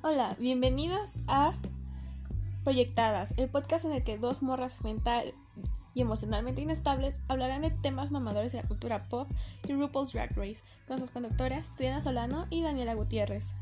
Hola, bienvenidos a Proyectadas, el podcast en el que dos morras mental y emocionalmente inestables hablarán de temas mamadores de la cultura pop y RuPaul's Drag Race con sus conductoras Triana Solano y Daniela Gutiérrez.